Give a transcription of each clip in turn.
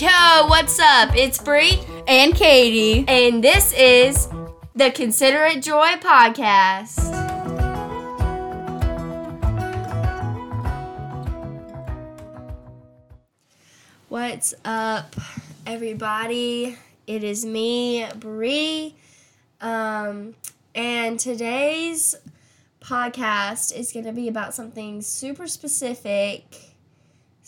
Yo, what's up? It's Bree and Katie. and this is the Consider It Joy podcast. What's up, everybody? It is me, Bree. Um, and today's podcast is going to be about something super specific.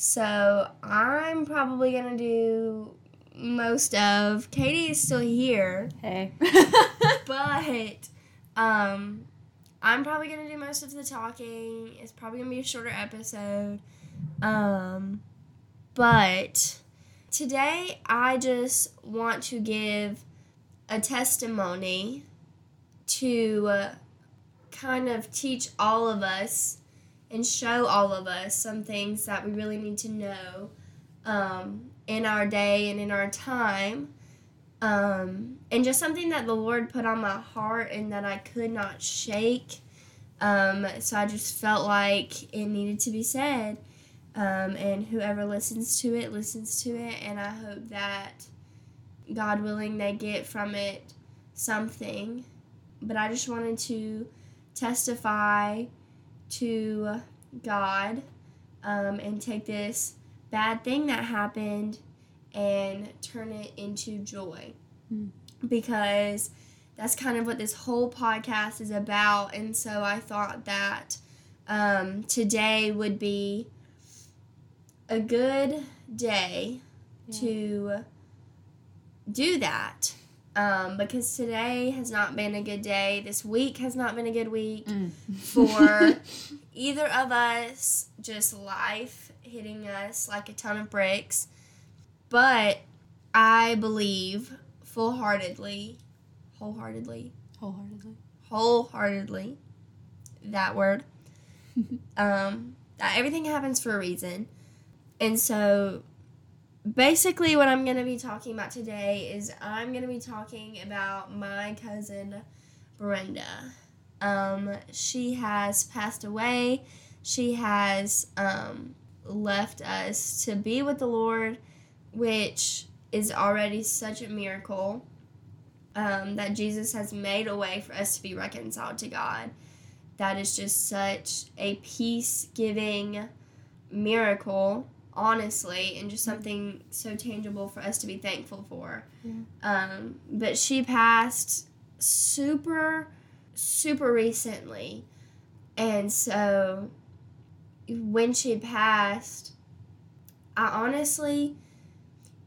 So I'm probably going to do most of. Katie is still here, Hey. but um, I'm probably going to do most of the talking. It's probably going to be a shorter episode. Um, but today I just want to give a testimony to uh, kind of teach all of us and show all of us some things that we really need to know um, in our day and in our time. Um, and just something that the Lord put on my heart and that I could not shake. Um, so I just felt like it needed to be said. Um, and whoever listens to it, listens to it. And I hope that, God willing, they get from it something. But I just wanted to testify to God um, and take this bad thing that happened and turn it into joy. Mm. Because that's kind of what this whole podcast is about. And so I thought that um, today would be a good day Yeah. to do that. Um, because today has not been a good day. This week has not been a good week Mm. for either of us. Just life hitting us like a ton of bricks. But I believe full heartedly, wholeheartedly, Wholeheartedly. wholeheartedly, that word, um, that everything happens for a reason. And so basically what I'm going to be talking about today is I'm going to be talking about my cousin Brenda. Um, she has passed away. She has um, left us to be with the Lord, which is already such a miracle um, that Jesus has made a way for us to be reconciled to God. That is just such a peace giving miracle, honestly, and just something so tangible for us to be thankful for. Yeah. Um, but she passed super, super recently. And so when she passed, I honestly,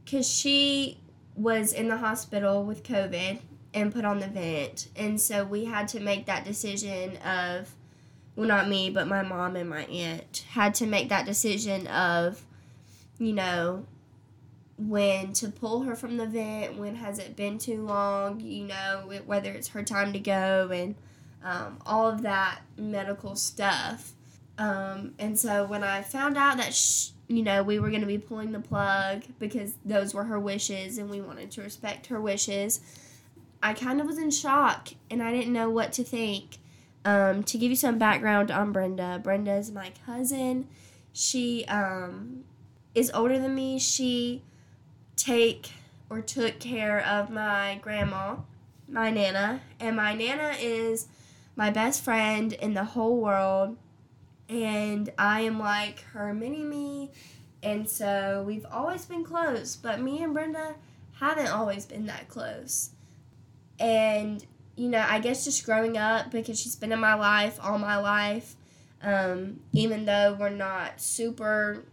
because she was in the hospital with COVID and put on the vent. And so we had to make that decision of, well, not me, but my mom and my aunt had to make that decision of, you know, when to pull her from the vent, when has it been too long, you know, whether it's her time to go, and um, all of that medical stuff. Um, and so when I found out that, sh- you know, we were going to be pulling the plug because those were her wishes and we wanted to respect her wishes, I kind of was in shock and I didn't know what to think. Um, to give you some background on Brenda, Brenda is my cousin. She um, is older than me. She take or took care of my grandma, my nana, and my nana is my best friend in the whole world. And I am like her mini me, and so we've always been close. But me and Brenda haven't always been that close. And you know, I guess just growing up because she's been in my life all my life, um, even though we're not super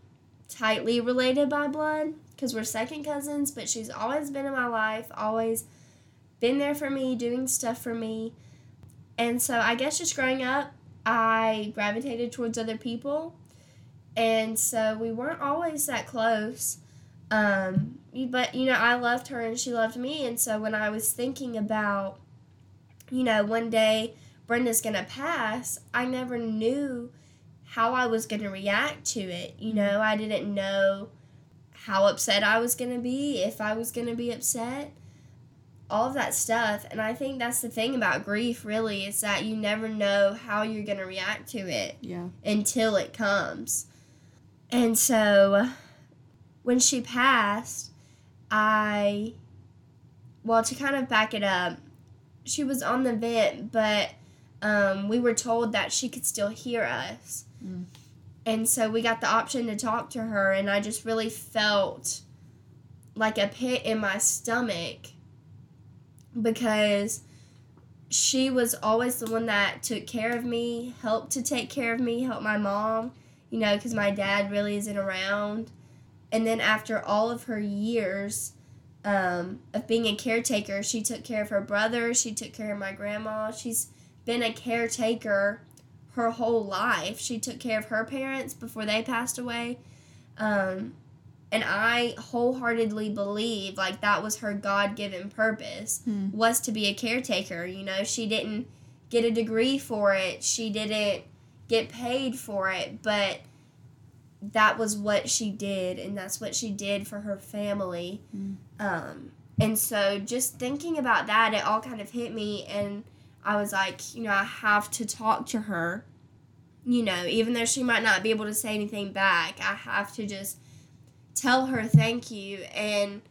tightly related by blood because we're second cousins, but she's always been in my life, always been there for me, doing stuff for me. And so I guess just growing up, I gravitated towards other people. And so we weren't always that close. Um, but, you know, I loved her and she loved me. And so when I was thinking about, you know, one day Brenda's going to pass, I never knew how I was going to react to it. You know, I didn't know how upset I was going to be, if I was going to be upset, all of that stuff. And I think that's the thing about grief, really, is that you never know how you're going to react to it Yeah. until it comes. And so when she passed, I, well, to kind of back it up, she was on the vent, but um, we were told that she could still hear us. And so we got the option to talk to her, and I just really felt like a pit in my stomach because she was always the one that took care of me, helped to take care of me, helped my mom, you know, because my dad really isn't around. And then after all of her years um, of being a caretaker, she took care of her brother, she took care of my grandma. She's been a caretaker her whole life. She took care of her parents before they passed away. Um, and I wholeheartedly believe like that was her God given purpose Hmm. was to be a caretaker. You know, she didn't get a degree for it. She didn't get paid for it, but that was what she did and that's what she did for her family. Mm. Um, and so just thinking about that, it all kind of hit me and I was like, you know, I have to talk to her. You know, even though she might not be able to say anything back, I have to just tell her thank you. And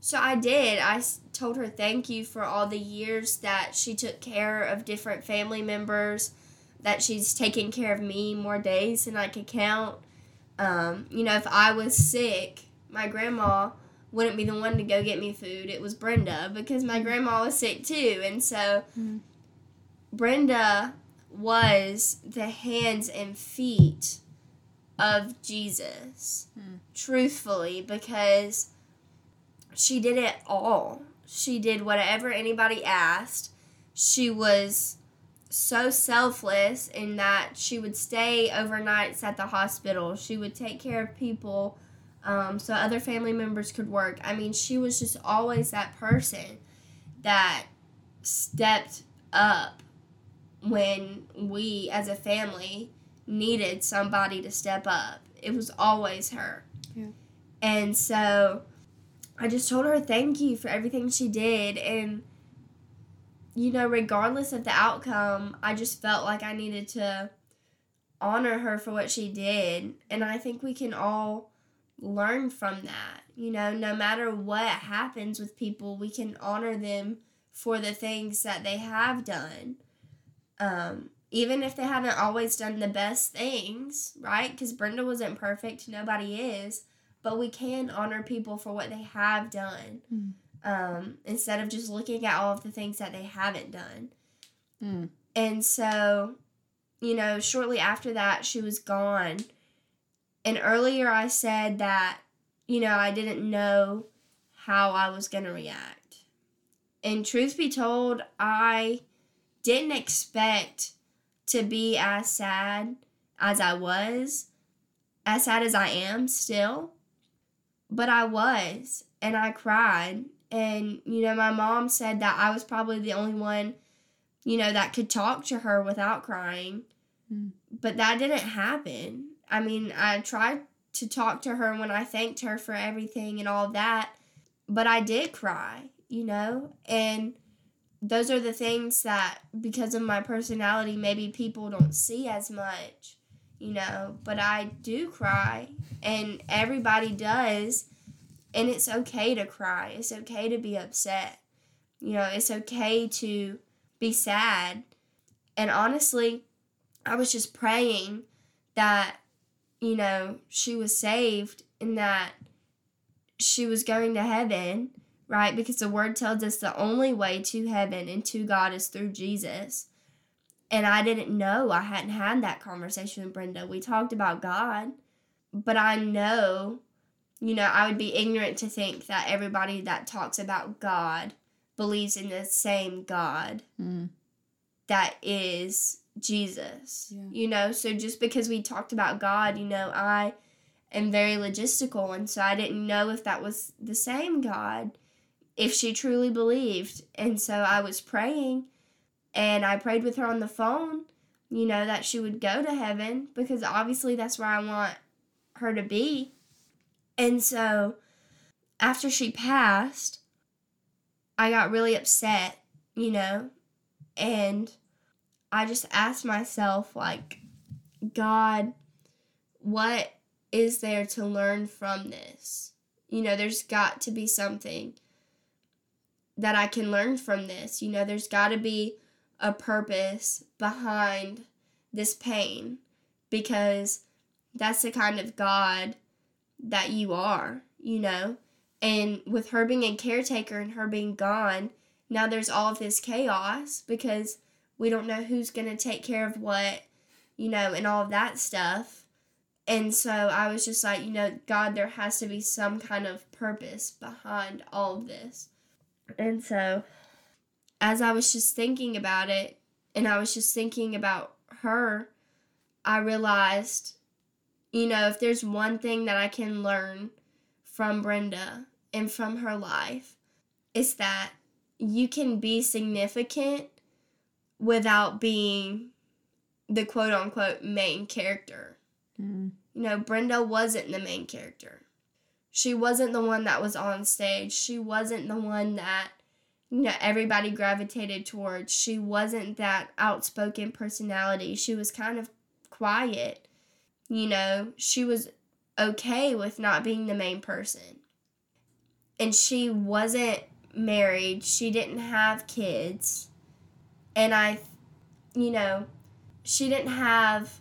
so I did. I told her thank you for all the years that she took care of different family members, that she's taken care of me more days than I could count. Um, you know, if I was sick, my grandma wouldn't be the one to go get me food. It was Brenda because my grandma was sick too. And so Mm. Brenda was the hands and feet of Jesus, Hmm. truthfully, because she did it all. She did whatever anybody asked. She was so selfless in that she would stay overnights at the hospital. She would take care of people um, so other family members could work. I mean, she was just always that person that stepped up Mm-hmm. when we as a family needed somebody to step up. It was always her. Yeah. And so I just told her thank you for everything she did and you know, regardless of the outcome, I just felt like I needed to honor her for what she did. And I think we can all learn from that. You know, no matter what happens with people, we can honor them for the things that they have done. Um, even if they haven't always done the best things, right? Because Brenda wasn't perfect, nobody is. But we can honor people for what they have done Mm. um, instead of just looking at all of the things that they haven't done. Mm. And so, you know, shortly after that, she was gone. And earlier I said that, you know, I didn't know how I was going to react. And truth be told, I didn't expect to be as sad as I was, as sad as I am still. But I was, and I cried. And, you know, my mom said that I was probably the only one you know, that could talk to her without crying. Mm. But that didn't happen. I mean, I tried to talk to her when I thanked her for everything and all that, but I did cry, you know? And those are the things that, because of my personality, maybe people don't see as much, you know? But I do cry, and everybody does. And it's okay to cry, it's okay to be upset. You know, it's okay to be sad. And honestly, I was just praying that, you know, she was saved and that she was going to heaven, right? Because the word tells us the only way to heaven and to God is through Jesus. And I didn't know I hadn't had that conversation with Brenda. We talked about God, but I know, you know, I would be ignorant to think that everybody that talks about God believes in the same God Mm. that is Jesus. Yeah. You know, so just because we talked about God, you know, I am very logistical and so I didn't know if that was the same God if she truly believed. And so I was praying and I prayed with her on the phone, you know, that she would go to heaven because obviously that's where I want her to be. And so after she passed, I got really upset, you know, and I just asked myself, like, God, what is there to learn from this? You know, there's got to be something that I can learn from this. You know, there's got to be a purpose behind this pain because that's the kind of God that you are, you know? And with her being a caretaker and her being gone, now there's all of this chaos because we don't know who's going to take care of what, you know, and all of that stuff. And so I was just like, you know, God, there has to be some kind of purpose behind all of this. And so as I was just thinking about it, and I was just thinking about her, I realized, you know, if there's one thing that I can learn from Brenda and from her life, it's that you can be significant without being the quote unquote main character. Mm. You know, Brenda wasn't the main character. She wasn't the one that was on stage. She wasn't the one that, you know, everybody gravitated towards. She wasn't that outspoken personality. She was kind of quiet. You know, she was okay with not being the main person. And she wasn't married. She didn't have kids. And I, you know, she didn't have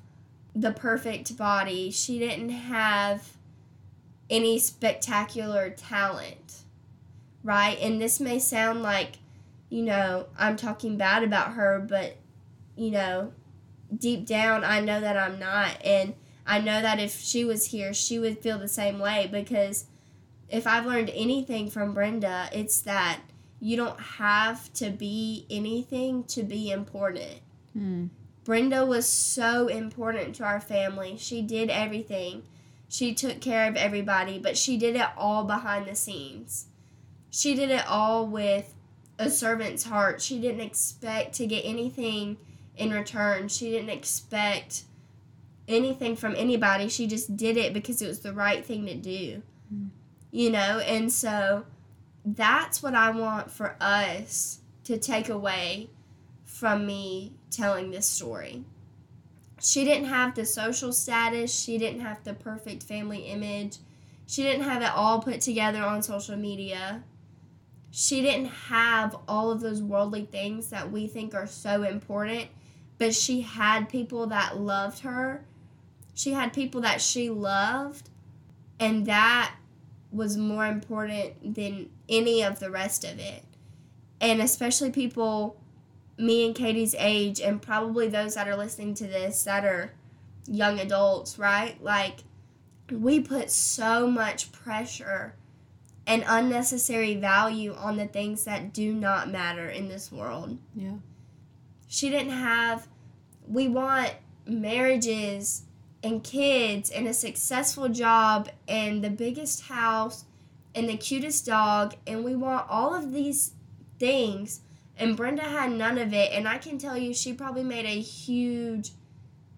the perfect body. She didn't have any spectacular talent, right? And this may sound like, you know, I'm talking bad about her, but, you know, deep down, I know that I'm not. And I know that if she was here, she would feel the same way because if I've learned anything from Brenda, it's that you don't have to be anything to be important. Mm. Brenda was so important to our family. She did everything. She took care of everybody, but she did it all behind the scenes. She did it all with a servant's heart. She didn't expect to get anything in return. She didn't expect anything from anybody. She just did it because it was the right thing to do. Mm. You know, and so that's what I want for us to take away from me telling this story. She didn't have the social status, she didn't have the perfect family image, she didn't have it all put together on social media. She didn't have all of those worldly things that we think are so important, but she had people that loved her. She had people that she loved, and that was more important than any of the rest of it. And especially people me and Katie's age, and probably those that are listening to this that are young adults, right? Like, we put so much pressure and unnecessary value on the things that do not matter in this world. Yeah. She didn't have, we want marriages and kids and a successful job and the biggest house and the cutest dog, and we want all of these things and Brenda had none of it, and I can tell you she probably made a huge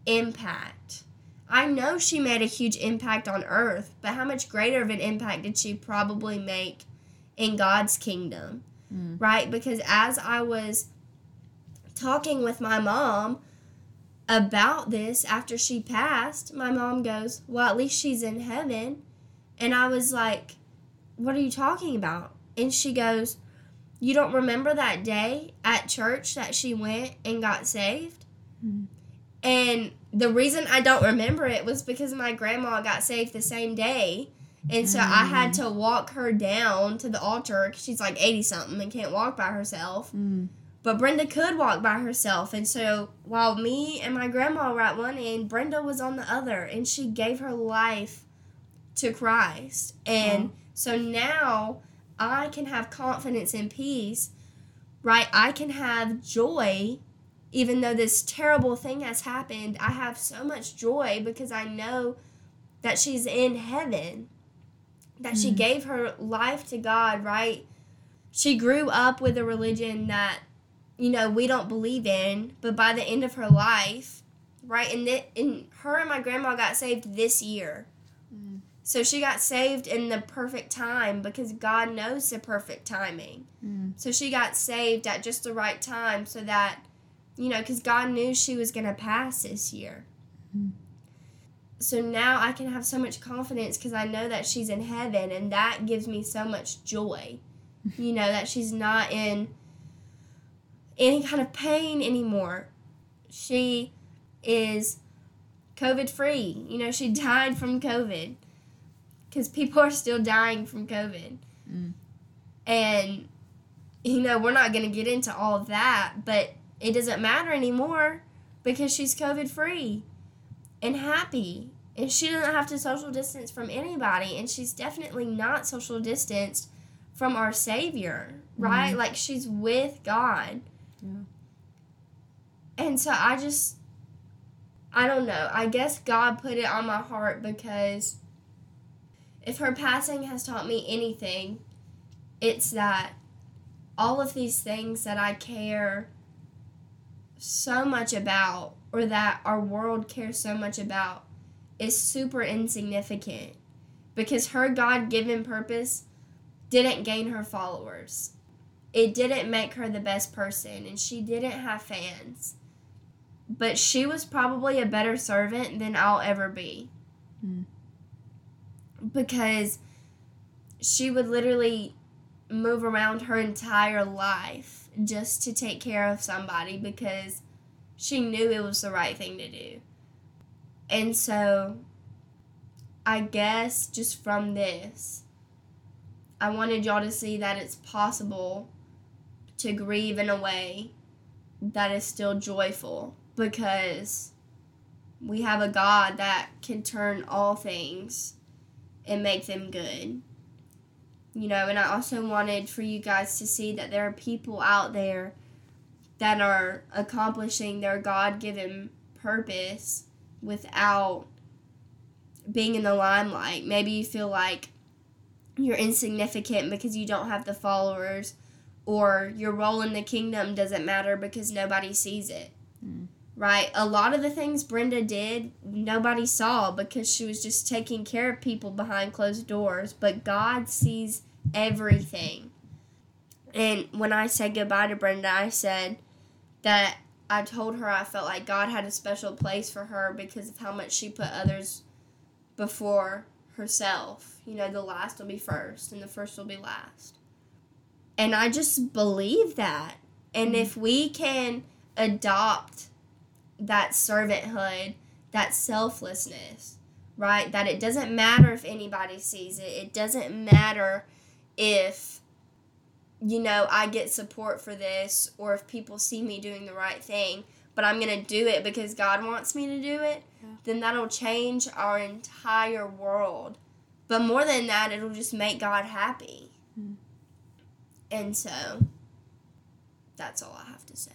impact. I know she made a huge impact on earth, but how much greater of an impact did she probably make in God's kingdom? Mm. Right? Because as I was talking with my mom about this after she passed, my mom goes, Well, at least she's in heaven. And I was like, What are you talking about? And she goes, you don't remember that day at church that she went and got saved? Mm. And the reason I don't remember it was because my grandma got saved the same day. And so I had to walk her down to the altar because she's like 80 something and can't walk by herself. Mm. But Brenda could walk by herself. And so while me and my grandma were at one end, Brenda was on the other. And she gave her life to Christ. And Wow. so now I can have confidence and peace, right? I can have joy, even though this terrible thing has happened. I have so much joy because I know that she's in heaven, that she Mm. gave her life to God, right? She grew up with a religion that, you know, we don't believe in, but by the end of her life, right? And, th- and her and my grandma got saved this year. Mm. So she got saved in the perfect time because God knows the perfect timing. Mm. So she got saved at just the right time so that, you know, because God knew she was going to pass this year. Mhm. so now I can have so much confidence because I know that she's in heaven, and that gives me so much joy. you know, that she's not in any kind of pain anymore. She is COVID free. You know, she died from COVID because people are still dying from COVID. Mm. And, you know, we're not going to get into all of that, but it doesn't matter anymore because she's COVID free and happy. And she doesn't have to social distance from anybody. And she's definitely not social distanced from our Savior, right? Mhm. Like she's with God. Yeah. And so I just, I don't know. I guess God put it on my heart because if her passing has taught me anything, it's that all of these things that I care so much about, or that our world cares so much about, is super insignificant because her God given purpose didn't gain her followers. It didn't make her the best person, and she didn't have fans. But she was probably a better servant than I'll ever be. Mm. Because she would literally move around her entire life just to take care of somebody because she knew it was the right thing to do. And so, I guess just from this, I wanted y'all to see that it's possible to grieve in a way that is still joyful because we have a God that can turn all things and make them good. You know, and I also wanted for you guys to see that there are people out there that are accomplishing their God given purpose without being in the limelight. Maybe you feel like you're insignificant because you don't have the followers, or your role in the kingdom doesn't matter because nobody sees it. Mm. Right? A lot of the things Brenda did, nobody saw because she was just taking care of people behind closed doors. But God sees everything. And when I said goodbye to Brenda, I said that I told her I felt like God had a special place for her because of how much she put others before herself. You know, the last will be first and the first will be last. And I just believe that. And Mhm. if we can adopt that servanthood, that selflessness, right? That it doesn't matter if anybody sees it, it doesn't matter if you know, I get support for this or if people see me doing the right thing, but I'm going to do it because God wants me to do it, Yeah. then that'll change our entire world. But more than that, it'll just make God happy. Mm. And so, that's all I have to say.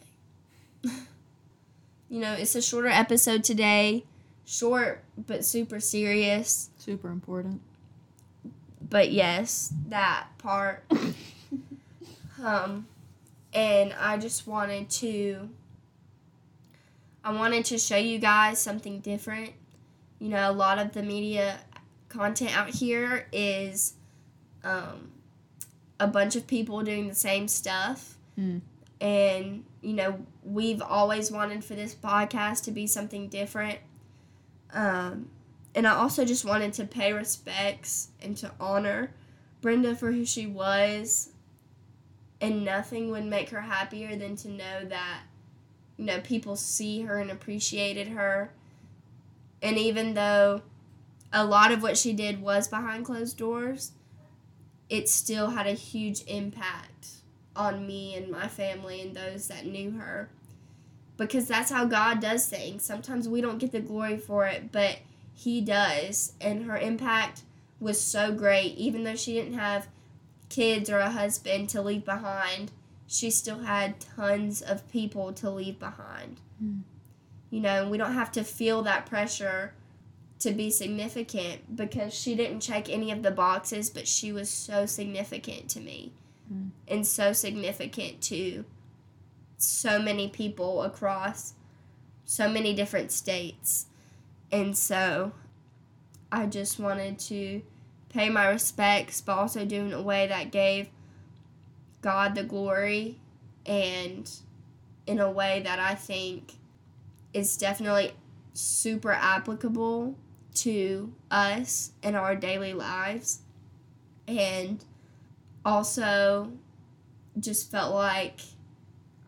you know, it's a shorter episode today. Short, but super serious. Super important. But yes, that part. um, and I just wanted to. I wanted to show you guys something different. You know, a lot of the media content out here is um, a bunch of people doing the same stuff. Mm. And, you know, we've always wanted for this podcast to be something different. Um, and I also just wanted to pay respects and to honor Brenda for who she was. And nothing would make her happier than to know that, you know, people see her and appreciated her. And even though a lot of what she did was behind closed doors, it still had a huge impact on me and my family and those that knew her. Because that's how God does things. Sometimes we don't get the glory for it, but He does. And her impact was so great. Even though she didn't have kids or a husband to leave behind, she still had tons of people to leave behind. Mm. You know, we don't have to feel that pressure to be significant because she didn't check any of the boxes, but she was so significant to me. And so significant to so many people across so many different states. And so I just wanted to pay my respects, but also do it in a way that gave God the glory and in a way that I think is definitely super applicable to us in our daily lives. And also just felt like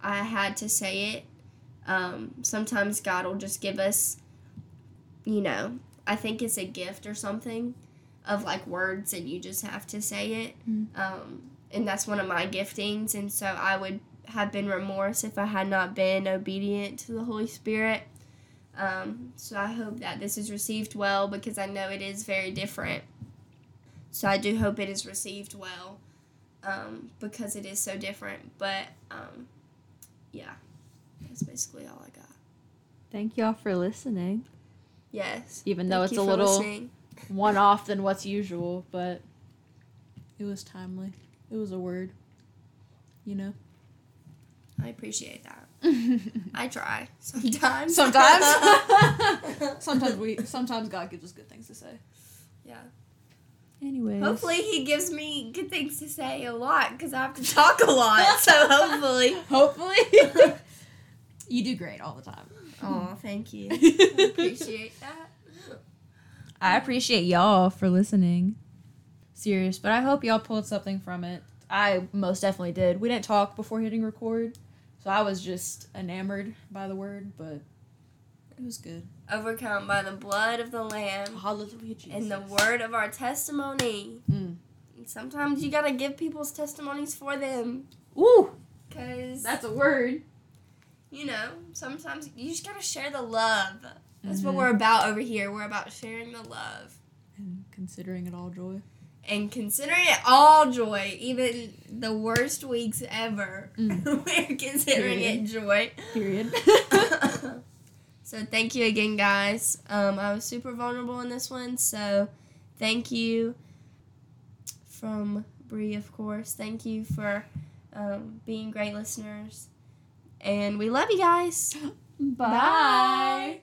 I had to say it. Um, sometimes God will just give us, you know, I think it's a gift or something of like words and you just have to say it. Mm. Um, and that's one of my giftings. And so I would have been remorse if I had not been obedient to the Holy Spirit. Um, so I hope that this is received well because I know it is very different. So I do hope it is received well um, because it is so different. But um, yeah, that's basically all I got. Thank y'all for listening. Yes. Even though it's a little listening. one off than what's usual, but it was timely. It was a word. You know? I appreciate that. I try sometimes. Sometimes. sometimes we sometimes God gives us good things to say. yeah. Anyways. Hopefully he gives me good things to say a lot because I have to talk a lot. so hopefully. Hopefully. you do great all the time. Oh, thank you. I appreciate that. I appreciate y'all for listening. Serious, but I hope y'all pulled something from it. I most definitely did. We didn't talk before hitting record, so I was just enamored by the word, but it was good. Overcome by the blood of the Lamb Hallelujah, Jesus. and the word of our testimony. Mm. Sometimes you gotta give people's testimonies for them. Ooh, Because, that's a word. you know, sometimes you just gotta share the love. That's what Mhm. we're about over here. We're about sharing the love. And considering it all joy. And considering it all joy, even the worst weeks ever, Mm. we're considering it joy. Period. so thank you again, guys. Um, I was super vulnerable in this one, so thank you from Bree, of course. Thank you for um, being great listeners, and we love you guys. Bye.